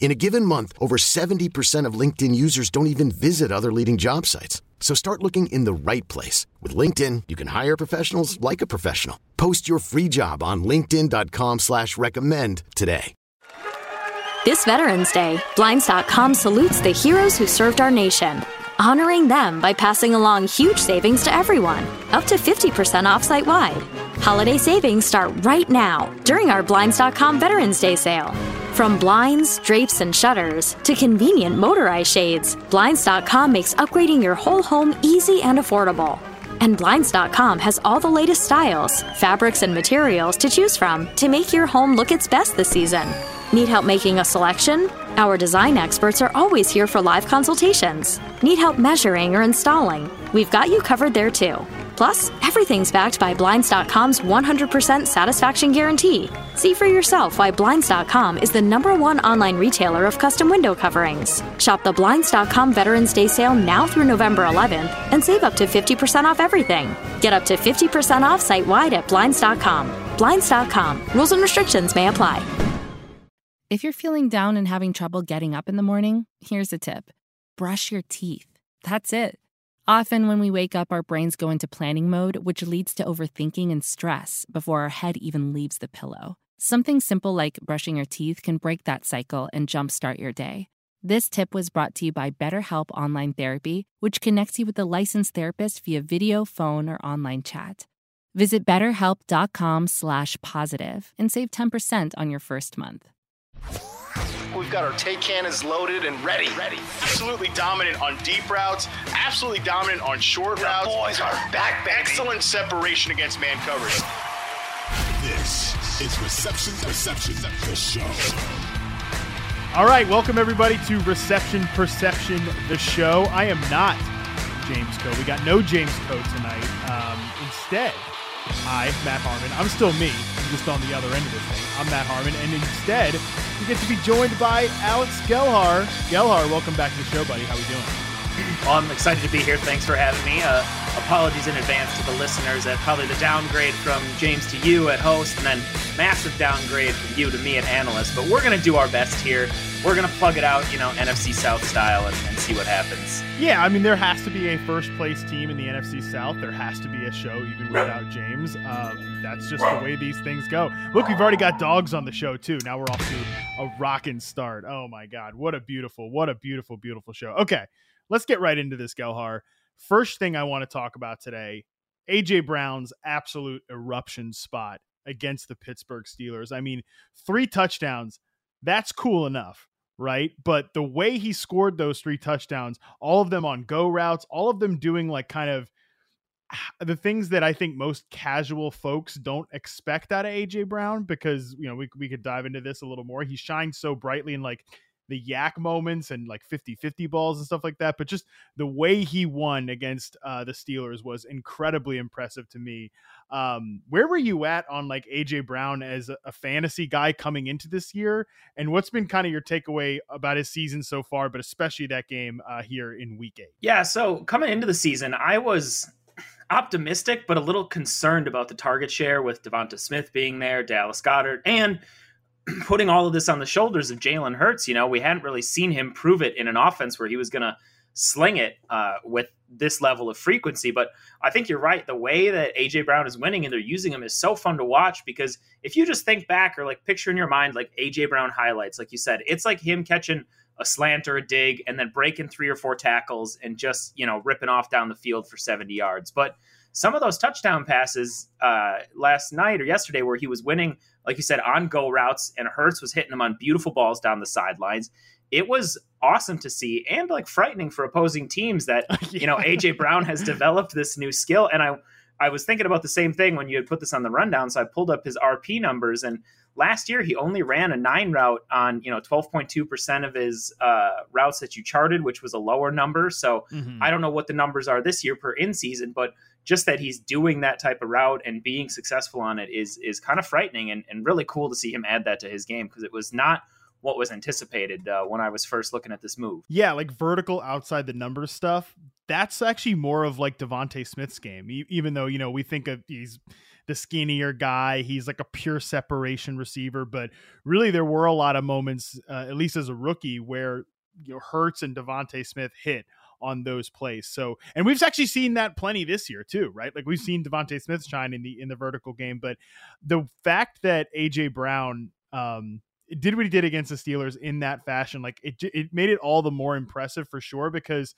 In a given month, over 70% of LinkedIn users don't even visit other leading job sites. So start looking in the right place. With LinkedIn, you can hire professionals like a professional. Post your free job on linkedin.com slash recommend today. This Veterans Day, Blinds.com salutes the heroes who served our nation, honoring them by passing along huge savings to everyone, up to 50% off site-wide. Holiday savings start right now during our Blinds.com Veterans Day sale. From blinds, drapes, and shutters to convenient motorized shades, Blinds.com makes upgrading your whole home easy and affordable. And Blinds.com has all the latest styles, fabrics, and materials to choose from to make your home look its best this season. Need help making a selection? Our design experts are always here for live consultations. Need help measuring or installing? We've got you covered there too. Plus, everything's backed by Blinds.com's 100% satisfaction guarantee. See for yourself why Blinds.com is the number one online retailer of custom window coverings. Shop the Blinds.com Veterans Day sale now through November 11th and save up to 50% off everything. Get up to 50% off site wide at Blinds.com. Blinds.com. Rules and restrictions may apply. If you're feeling down and having trouble getting up in the morning, here's a tip brush your teeth. That's it. Often, when we wake up, our brains go into planning mode, which leads to overthinking and stress before our head even leaves the pillow. Something simple like brushing your teeth can break that cycle and jumpstart your day. This tip was brought to you by BetterHelp Online Therapy, which connects you with a licensed therapist via video, phone, or online chat. Visit betterhelp.com slash positive and save 10% on your first month. We've got our take cannons loaded and ready. Ready. Absolutely dominant on deep routes. Absolutely dominant on short the routes. boys are back, baby. Excellent separation against man coverage. This is Reception Perception, the show. All right, welcome everybody to Reception Perception, the show. I am not James Koh. We got no James Koh tonight. Um, instead, I, Matt Harmon, I'm still me, I'm just on the other end of this thing. I'm Matt Harmon, and instead, we get to be joined by Alex Gelhar. Gelhar, welcome back to the show, buddy. How are we doing? Well, I'm excited to be here. Thanks for having me. Uh, apologies in advance to the listeners that probably the downgrade from James to you at host, and then massive downgrade from you to me at analyst. But we're going to do our best here. We're going to plug it out, you know, NFC South style and, and see what happens. Yeah, I mean, there has to be a first place team in the NFC South. There has to be a show even without James. Um, that's just the way these things go. Look, we've already got dogs on the show too. Now we're off to a rocking start. Oh my God, what a beautiful, what a beautiful, beautiful show. Okay, let's get right into this, Gelhar. First thing I want to talk about today AJ Brown's absolute eruption spot against the Pittsburgh Steelers. I mean, three touchdowns, that's cool enough, right? But the way he scored those three touchdowns, all of them on go routes, all of them doing like kind of the things that I think most casual folks don't expect out of AJ Brown because you know we we could dive into this a little more. He shines so brightly in like the YAC moments and like 50-50 balls and stuff like that, but just the way he won against uh, the Steelers was incredibly impressive to me. Um, where were you at on like AJ Brown as a, fantasy guy coming into this year, and what's been kind of your takeaway about his season so far, but especially that game uh, here in Week Eight? Yeah, so coming into the season, I was optimistic, but a little concerned about the target share with DeVonta Smith being there, Dallas Goedert, and putting all of this on the shoulders of Jalen Hurts. You know, we hadn't really seen him prove it in an offense where he was going to sling it uh, with this level of frequency. But I think you're right. The way that AJ Brown is winning and they're using him is so fun to watch because if you just think back or like picture in your mind like AJ Brown highlights, like you said, it's like him catching a slant or a dig and then breaking three or four tackles and just, you know, ripping off down the field for 70 yards. But some of those touchdown passes uh, last night or yesterday, where he was winning, like you said, on go routes, and Hurts was hitting them on beautiful balls down the sidelines. It was awesome to see and like frightening for opposing teams that yeah. you know AJ Brown has developed this new skill. And I I was thinking about the same thing when you had put this on the rundown. So I pulled up his RP numbers, and last year he only ran a nine route on you know 12.2 percent of his uh, routes that you charted, which was a lower number. So mm-hmm. I don't know what the numbers are this year per in season, but just that he's doing that type of route and being successful on it is is kind of frightening and, and really cool to see him add that to his game because it was not what was anticipated uh, when I was first looking at this move. Yeah, like vertical outside the numbers stuff. That's actually more of like DeVonta Smith's game. even though you know we think of he's the skinnier guy, he's like a pure separation receiver. But really, there were a lot of moments, uh, at least as a rookie, where you know Hurts and DeVonta Smith hit on those plays. So, and we've actually seen that plenty this year too, right? Like we've seen DeVonta Smith shine in the in the vertical game, but the fact that AJ Brown um, did what he did against the Steelers in that fashion, like it, it made it all the more impressive for sure. Because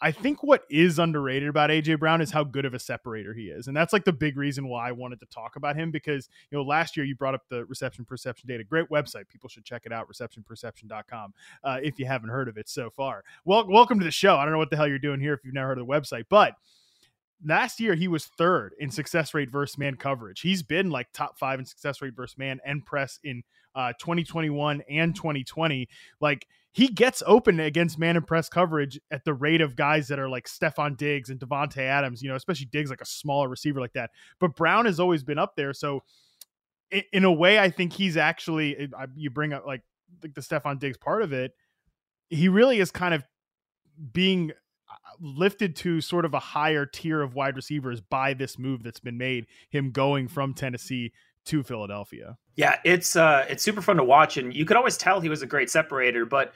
I think what is underrated about AJ Brown is how good of a separator he is, and that's like the big reason why I wanted to talk about him. Because you know, last year you brought up the reception perception data, great website. People should check it out, receptionperception.com, uh, if you haven't heard of it so far. Well, welcome to the show. I don't know what the hell you're doing here if you've never heard of the website, but last year he was third in success rate versus man coverage. He's been like top five in success rate versus man and press in uh, 2021 and 2020. Like he gets open against man and press coverage at the rate of guys that are like Stefon Diggs and Davante Adams, you know, especially Diggs, like a smaller receiver like that. But Brown has always been up there. So in, a way, I think he's actually, you bring up like the, the Stefon Diggs part of it. He really is kind of being uh, lifted to sort of a higher tier of wide receivers by this move that's been made him going from Tennessee to Philadelphia. Yeah, it's uh it's super fun to watch and you could always tell he was a great separator, but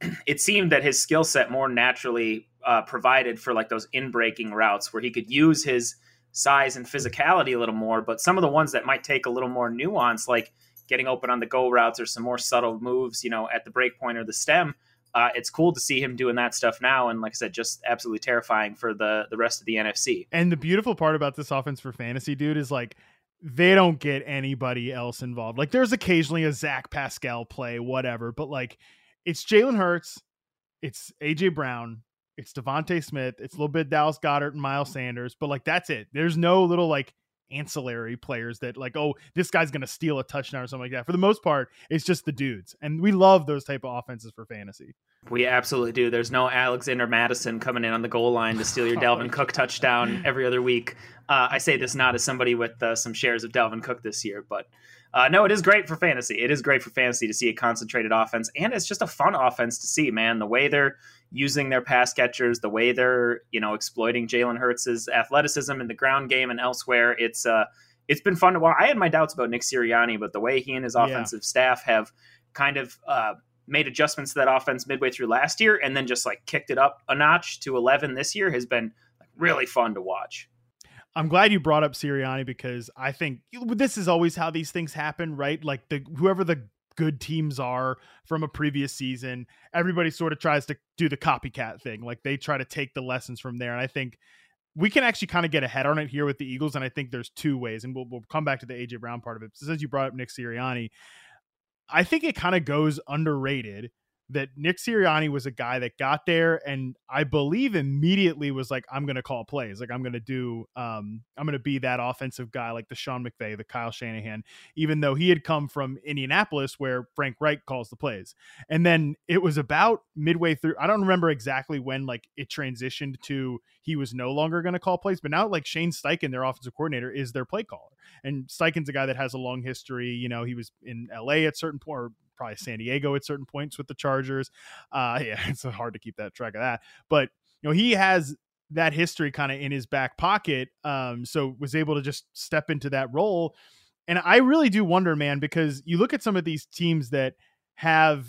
it seemed that his skill set more naturally uh, provided for like those in breaking routes where he could use his size and physicality a little more, but some of the ones that might take a little more nuance like getting open on the go routes or some more subtle moves, you know, at the break point or the stem, uh, it's cool to see him doing that stuff now. And like I said, just absolutely terrifying for the the rest of the NFC. And the beautiful part about this offense for fantasy, dude, is like they don't get anybody else involved. Like there's occasionally a Zach Pascal play, whatever, but like it's Jalen Hurts, it's AJ Brown, it's DeVonta Smith, it's a little bit Dallas Goedert and Miles Sanders, but like that's it. There's no little like ancillary players that like oh this guy's gonna steal a touchdown or something like that for the most part it's just the dudes and we love those type of offenses for fantasy we absolutely do there's no alexander Mattison coming in on the goal line to steal your dalvin cook touchdown every other week uh, i say this not as somebody with uh, some shares of dalvin cook this year but uh, no, it is great for fantasy. It is great for fantasy to see a concentrated offense, and it's just a fun offense to see. Man, the way they're using their pass catchers, the way they're you know exploiting Jalen Hurts' athleticism in the ground game and elsewhere, it's uh it's been fun to watch. I had my doubts about Nick Sirianni, but the way he and his offensive yeah. staff have kind of uh, made adjustments to that offense midway through last year, and then just like kicked it up a notch to eleven this year has been really fun to watch. I'm glad you brought up Sirianni because I think this is always how these things happen, right? Like the whoever the good teams are from a previous season, everybody sort of tries to do the copycat thing. Like they try to take the lessons from there. And I think we can actually kind of get ahead on it here with the Eagles. And I think there's two ways, and we'll, we'll come back to the AJ Brown part of it. Since you brought up Nick Sirianni, I think it kind of goes underrated that Nick Sirianni was a guy that got there and I believe immediately was like, I'm going to call plays. Like I'm going to do, um, I'm going to be that offensive guy like the Sean McVay, the Kyle Shanahan, even though he had come from Indianapolis where Frank Reich calls the plays. And then it was about midway through. I don't remember exactly when like it transitioned to he was no longer going to call plays, but now like Shane Steichen, their offensive coordinator, is their play caller. And Steichen's a guy that has a long history. You know, he was in LA at certain point, or probably San Diego at certain points with the Chargers. Uh, yeah, it's hard to keep that track of that. But you know, he has that history kind of in his back pocket. Um, so was able to just step into that role. And I really do wonder, man, because you look at some of these teams that have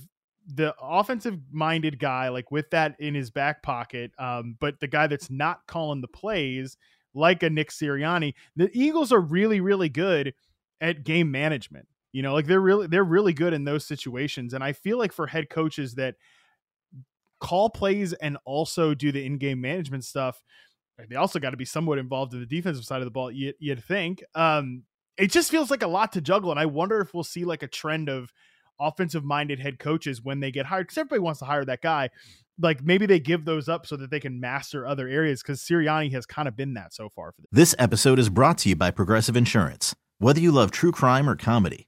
the offensive minded guy, like with that in his back pocket, um, but the guy that's not calling the plays, like a Nick Sirianni, the Eagles are really, really good at game management. You know, like they're really they're really good in those situations. And I feel like for head coaches that call plays and also do the in-game management stuff, they also got to be somewhat involved in the defensive side of the ball. You, would think. Um, it just feels like a lot to juggle, and I wonder if we'll see like a trend of offensive minded head coaches when they get hired because everybody wants to hire that guy. Like maybe they give those up so that they can master other areas because Sirianni has kind of been that so far. For them. This episode is brought to you by Progressive Insurance. Whether you love true crime or comedy,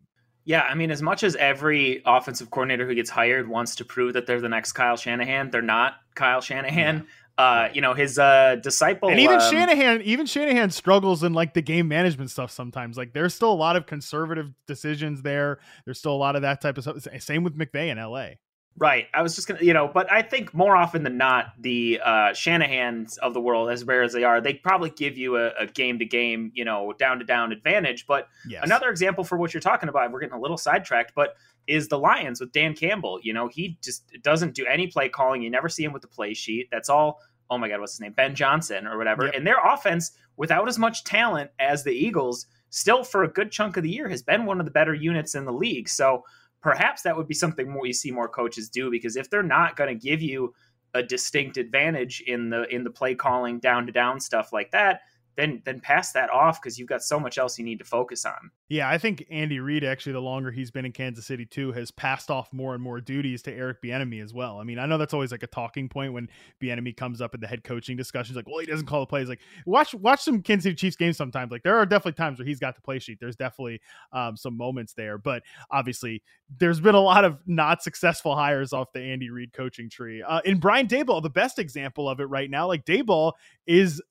Yeah, I mean, as much as every offensive coordinator who gets hired wants to prove that they're the next Kyle Shanahan, they're not Kyle Shanahan. Yeah. Uh, you know, his uh, disciple, and even um, Shanahan, even Shanahan struggles in like the game management stuff sometimes. Like, there's still a lot of conservative decisions there. There's still a lot of that type of stuff. Same with McVay in LA. Right. I was just gonna, you know, but I think more often than not, the uh, Shanahan's of the world, as rare as they are, they probably give you a game to game, you know, down to down advantage. But yes. another example for what you're talking about, we're getting a little sidetracked, but is the Lions with Dan Campbell. You know, he just doesn't do any play calling. You never see him with the play sheet. That's all. Oh my God, what's his name? Ben Johnson or whatever. Yep. And their offense, without as much talent as the Eagles, still for a good chunk of the year has been one of the better units in the league. So perhaps that would be something more you see more coaches do because if they're not going to give you a distinct advantage in the in the play calling down to down stuff like that then then pass that off because you've got so much else you need to focus on. Yeah, I think Andy Reid actually, the longer he's been in Kansas City too, has passed off more and more duties to Eric Bieniemy as well. I mean, I know that's always like a talking point when Bieniemy comes up in the head coaching discussions, like, well, he doesn't call the plays. Like, watch watch some Kansas City Chiefs games sometimes. Like, there are definitely times where he's got the play sheet. There's definitely um, some moments there, but obviously, there's been a lot of not successful hires off the Andy Reid coaching tree. Uh, in Brian Daboll, the best example of it right now, like Daboll is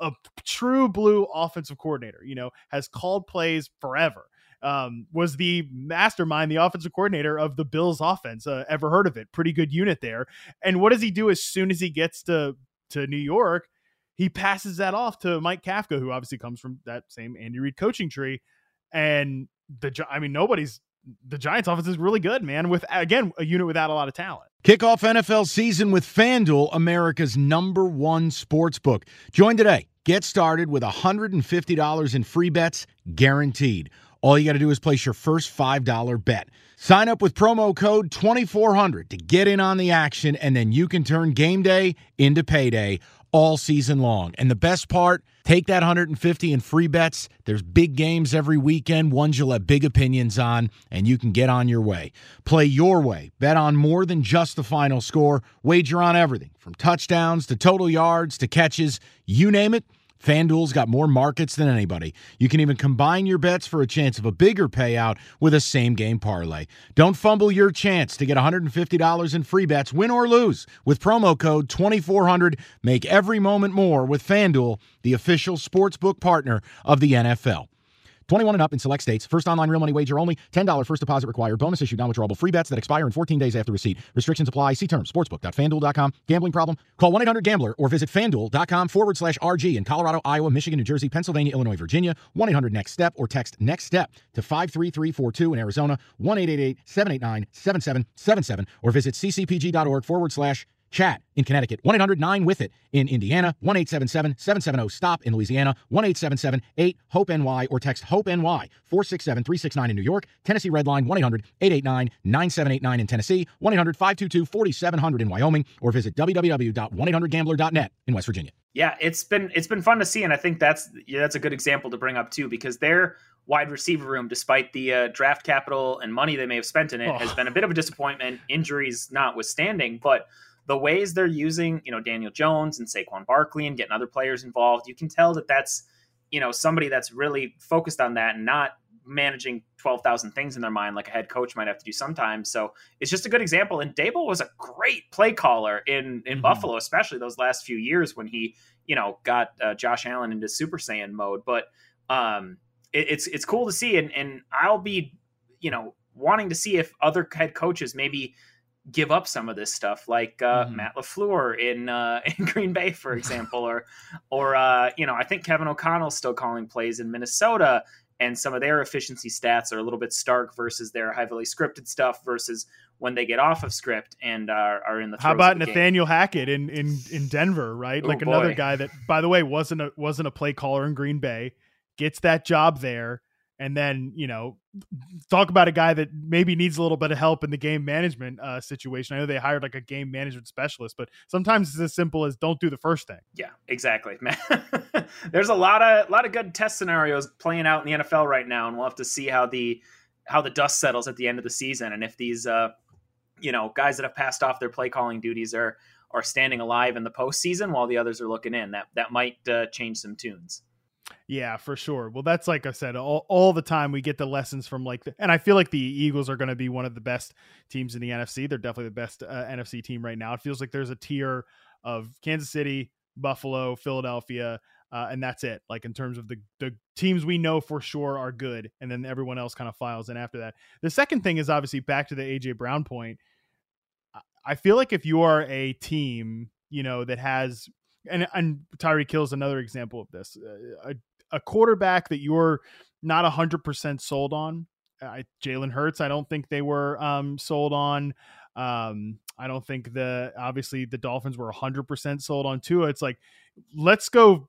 a true blue offensive coordinator, you know, has called plays forever. Um, was the mastermind, the offensive coordinator of the Bills offense. Uh, ever heard of it? Pretty good unit there. And what does he do as soon as he gets to to New York? He passes that off to Mike Kafka, who obviously comes from that same Andy Reid coaching tree. And the I mean, nobody's the Giants offense is really good, man, with again a unit without a lot of talent. Kick off NFL season with FanDuel, America's number one sports book. Join today. Get started with $150 in free bets guaranteed. All you got to do is place your first $5 bet. Sign up with promo code 2400 to get in on the action, and then you can turn game day into payday all season long. And the best part, take that 150 in free bets. There's big games every weekend, ones you'll have big opinions on, and you can get on your way. Play your way. Bet on more than just the final score. Wager on everything from touchdowns to total yards to catches, you name it. FanDuel's got more markets than anybody. You can even combine your bets for a chance of a bigger payout with a same game parlay. Don't fumble your chance to get $150 in free bets, win or lose, with promo code 2400. Make every moment more with FanDuel, the official sportsbook partner of the NFL. 21 and up in select states. First online real money wager only. $10 first deposit required. Bonus issued non-withdrawable free bets that expire in 14 days after receipt. Restrictions apply. See terms. Sportsbook.fanduel.com. Gambling problem? Call 1-800-GAMBLER or visit fanduel.com forward slash RG in Colorado, Iowa, Michigan, New Jersey, Pennsylvania, Illinois, Virginia. 1-800-NEXT-STEP or text NEXT STEP to 53342 in Arizona. 1-888-789-7777 or visit ccpg.org forward slash Chat in Connecticut, 1 800 9 with it in Indiana, 1 877 770 STOP in Louisiana, 1 877 8 HOPE NY or text HOPE NY 467 369 in New York, Tennessee Red Line 1 800 889 9789 in Tennessee, 1 800 522 4700 in Wyoming, or visit www.1800gambler.net in West Virginia. Yeah, it's been it's been fun to see, and I think that's yeah, that's a good example to bring up too, because their wide receiver room, despite the uh, draft capital and money they may have spent in it, oh. has been a bit of a disappointment, injuries notwithstanding. But the ways they're using, you know, Daniel Jones and Saquon Barkley and getting other players involved, you can tell that that's, you know, somebody that's really focused on that and not managing 12,000 things in their mind like a head coach might have to do sometimes. So it's just a good example. And Daboll was a great play caller in, in mm-hmm. Buffalo, especially those last few years when he, you know, got uh, Josh Allen into Super Saiyan mode. But um, it, it's, it's cool to see. And, and I'll be, you know, wanting to see if other head coaches maybe – give up some of this stuff, like uh, mm-hmm. Matt LaFleur in uh, in Green Bay, for example, or or uh, you know, I think Kevin O'Connell's still calling plays in Minnesota, and some of their efficiency stats are a little bit stark versus their heavily scripted stuff versus when they get off of script and are, are in the. How about Nathaniel game. Hackett in in in Denver, right? Ooh, like another guy that, by the way, wasn't a wasn't a play caller in Green Bay, gets that job there and then you know talk about a guy that maybe needs a little bit of help in the game management uh, situation. I know they hired like a game management specialist, but sometimes it's as simple as don't do the first thing. Yeah, exactly. There's a lot of a lot of good test scenarios playing out in the NFL right now, and we'll have to see how the how the dust settles at the end of the season, and if these uh, you know guys that have passed off their play calling duties are are standing alive in the postseason while the others are looking in. That that might uh, change some tunes. Yeah, for sure. Well, that's like I said, all, all the time we get the lessons from like, the, and I feel like the Eagles are going to be one of the best teams in the NFC. They're definitely the best uh, NFC team right now. It feels like there's a tier of Kansas City, Buffalo, Philadelphia, uh, and that's it. Like in terms of the the teams we know for sure are good, and then everyone else kind of files in after that. The second thing is obviously back to the AJ Brown point. I feel like if you are a team, you know, that has and and Tyreek Hill is another example of this. Uh, a, a quarterback that you're not hundred percent sold on. I, Jalen Hurts, I don't think they were um, sold on. Um, I don't think the obviously the Dolphins were hundred percent sold on Tua. It's like let's go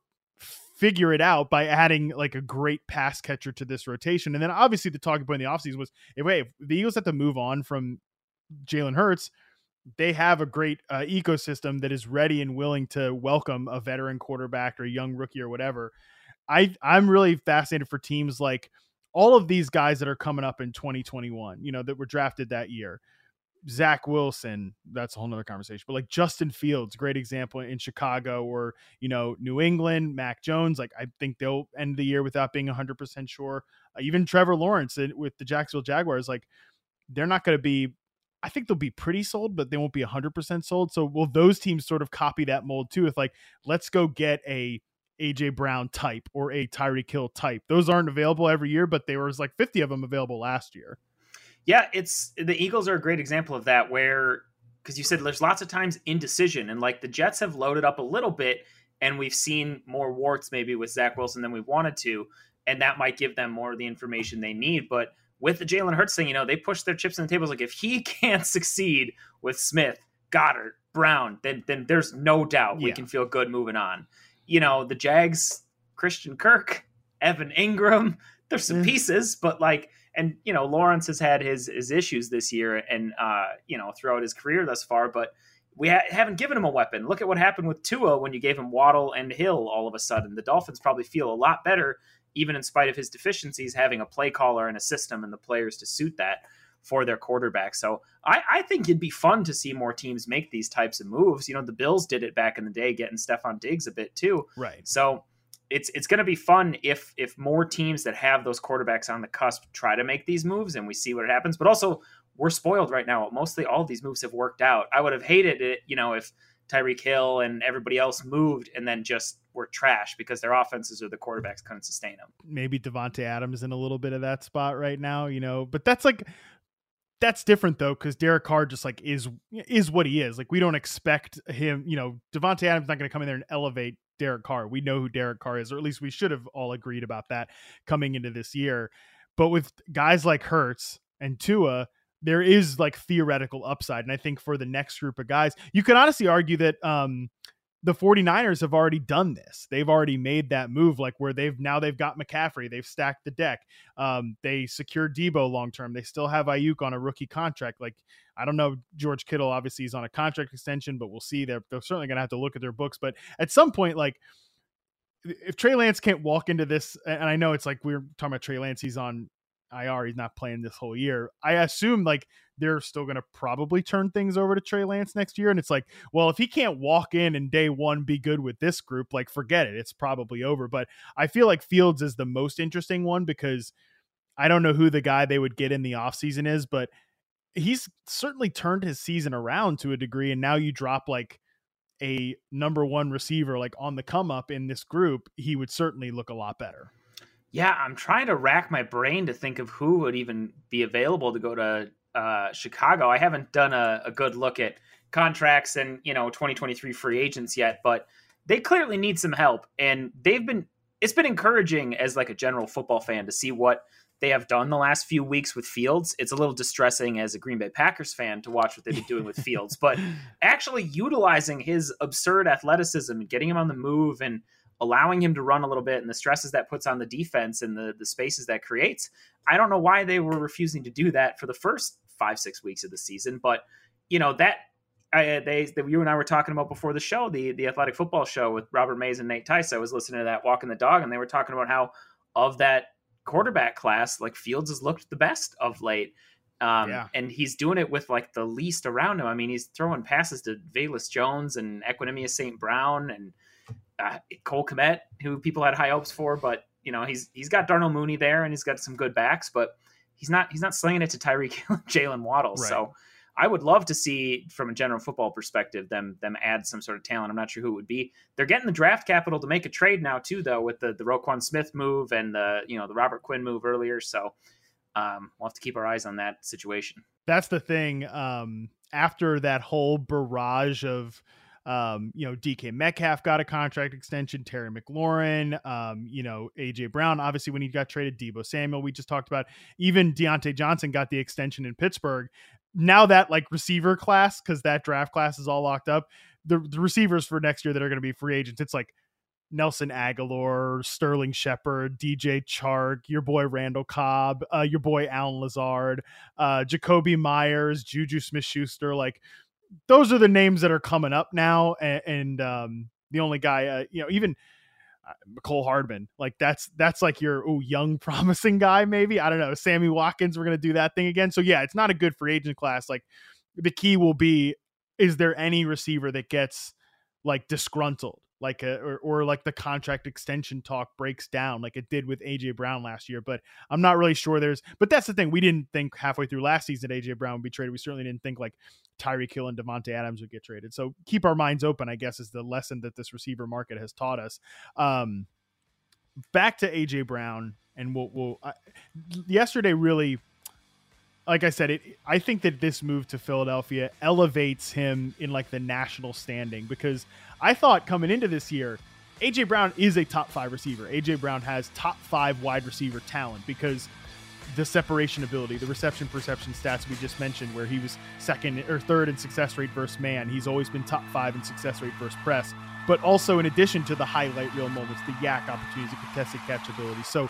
figure it out by adding like a great pass catcher to this rotation. And then obviously the talking point in the offseason was if wait, if the Eagles have to move on from Jalen Hurts, they have a great uh, ecosystem that is ready and willing to welcome a veteran quarterback or a young rookie or whatever. I I'm really fascinated for teams like all of these guys that are coming up in 2021, you know, that were drafted that year. Zach Wilson, that's a whole nother conversation, but like Justin Fields, great example in Chicago or, you know, New England, Mac Jones, like I think they'll end the year without being 100% sure. Uh, even Trevor Lawrence with the Jacksonville Jaguars, like they're not going to be I think they'll be pretty sold, but they won't be 100% sold. So will those teams sort of copy that mold too? If like, let's go get a AJ Brown type or a Tyreek Hill type. Those aren't available every year, but there was like 50 of them available last year. Yeah, it's the Eagles are a great example of that where because you said there's lots of times indecision and like the Jets have loaded up a little bit and we've seen more warts maybe with Zach Wilson than we wanted to, and that might give them more of the information they need. But with the Jalen Hurts thing, you know, they push their chips on the tables. Like if he can't succeed with Smith, Goedert, Brown, then then there's no doubt yeah. we can feel good moving on. You know, the Jags, Christian Kirk, Evan Engram, there's some pieces, but like and you know, Lawrence has had his his issues this year and uh, you know, throughout his career thus far, but we ha- haven't given him a weapon. Look at what happened with Tua when you gave him Waddle and Hill all of a sudden. The Dolphins probably feel a lot better even in spite of his deficiencies, having a play caller and a system and the players to suit that for their quarterback. So I, I, think it'd be fun to see more teams make these types of moves. You know, the Bills did it back in the day, getting Stefon Diggs a bit too. Right. So it's it's going to be fun if if more teams that have those quarterbacks on the cusp try to make these moves and we see what happens. But also, we're spoiled right now. Mostly all these moves have worked out. I would have hated it, you know, if Tyreek Hill and everybody else moved and then just were trash because their offenses or the quarterbacks couldn't sustain them. Maybe Davante Adams in a little bit of that spot right now, you know, but that's like that's different though because Derek Carr just like is is what he is. Like we don't expect him, you know, Davante Adams not going to come in there and elevate Derek Carr. We know who Derek Carr is, or at least we should have all agreed about that coming into this year. But with guys like Hurts and Tua, there is like theoretical upside. And I think for the next group of guys, you could honestly argue that um, the 49ers have already done this. They've already made that move, like where they've now they've got McCaffrey, they've stacked the deck. Um, they secured Deebo long term. They still have Aiyuk on a rookie contract. Like I don't know, George Kittle obviously is on a contract extension, but we'll see. They're they're certainly to have to look at their books. But at some point, like if Trey Lance can't walk into this, and I know it's like we are talking about Trey Lance, he's on IR. He's not playing this whole year. I assume like they're still going to probably turn things over to Trey Lance next year. And it's like, well, if he can't walk in and day one be good with this group, like forget it. It's probably over. But I feel like Fields is the most interesting one because I don't know who the guy they would get in the offseason is, but he's certainly turned his season around to a degree. And now you drop like a number one receiver like on the come up in this group, he would certainly look a lot better. Yeah, I'm trying to rack my brain to think of who would even be available to go to uh, Chicago. I haven't done a, a good look at contracts and you know 2023 free agents yet, but they clearly need some help, and they've been. It's been encouraging as like a general football fan to see what they have done the last few weeks with Fields. It's a little distressing as a Green Bay Packers fan to watch what they've been doing with Fields, but actually utilizing his absurd athleticism and getting him on the move and allowing him to run a little bit and the stresses that puts on the defense and the the spaces that creates. I don't know why they were refusing to do that for the first five six weeks of the season, but you know that I, they, they, you and I were talking about before the show, the the athletic football show with Robert Mays and Nate Tice. I was listening to that walking the dog, and they were talking about how of that quarterback class, like Fields has looked the best of late. Um, yeah. And he's doing it with like the least around him. I mean, he's throwing passes to Velus Jones and Equanimeous St. Brown and uh, Cole Kmet, who people had high hopes for, but you know he's he's got Darnell Mooney there and he's got some good backs, but he's not he's not slinging it to Tyreek Jalen Waddle. Right. So I would love to see, from a general football perspective, them them add some sort of talent. I'm not sure who it would be. They're getting the draft capital to make a trade now too, though, with the the Roquan Smith move and the you know the Robert Quinn move earlier. So um, we'll have to keep our eyes on that situation. That's the thing. Um, after that whole barrage of um, you know, DK Metcalf got a contract extension, Terry McLaurin, um, you know, AJ Brown, obviously when he got traded, Deebo Samuel, we just talked about, even Diontae Johnson got the extension in Pittsburgh now that like receiver class, because that draft class is all locked up, the, the receivers for next year that are going to be free agents, it's like Nelson Agholor, Sterling Shepard, DJ Chark, your boy Randall Cobb, uh, your boy Allen Lazard, uh, Jakobi Meyers, Juju Smith Schuster. Like those are the names that are coming up now. And, and um, the only guy, uh, you know, even uh, Mecole Hardman. Like that's that's like your ooh, young promising guy maybe. I don't know. Sammy Watkins we're to do that thing again. So yeah, it's not a good free agent class. Like the key will be is there any receiver that gets like disgruntled like a, or, or like the contract extension talk breaks down like it did with AJ Brown last year. But I'm not really sure there's but that's the thing. We didn't think halfway through last season AJ Brown would be traded. We certainly didn't think like Tyreek Hill and Davante Adams would get traded. So keep our minds open, I guess, is the lesson that this receiver market has taught us. Um back to AJ Brown and we'll, we'll uh, yesterday really like I said, it. I think that this move to Philadelphia elevates him in like the national standing because I thought coming into this year, AJ Brown is a top five receiver. AJ Brown has top five wide receiver talent because the separation ability, the reception perception stats we just mentioned, where he was second or third in success rate versus man. He's always been top five in success rate versus press. But also, in addition to the highlight reel moments, the YAC opportunities, the contested catch ability. So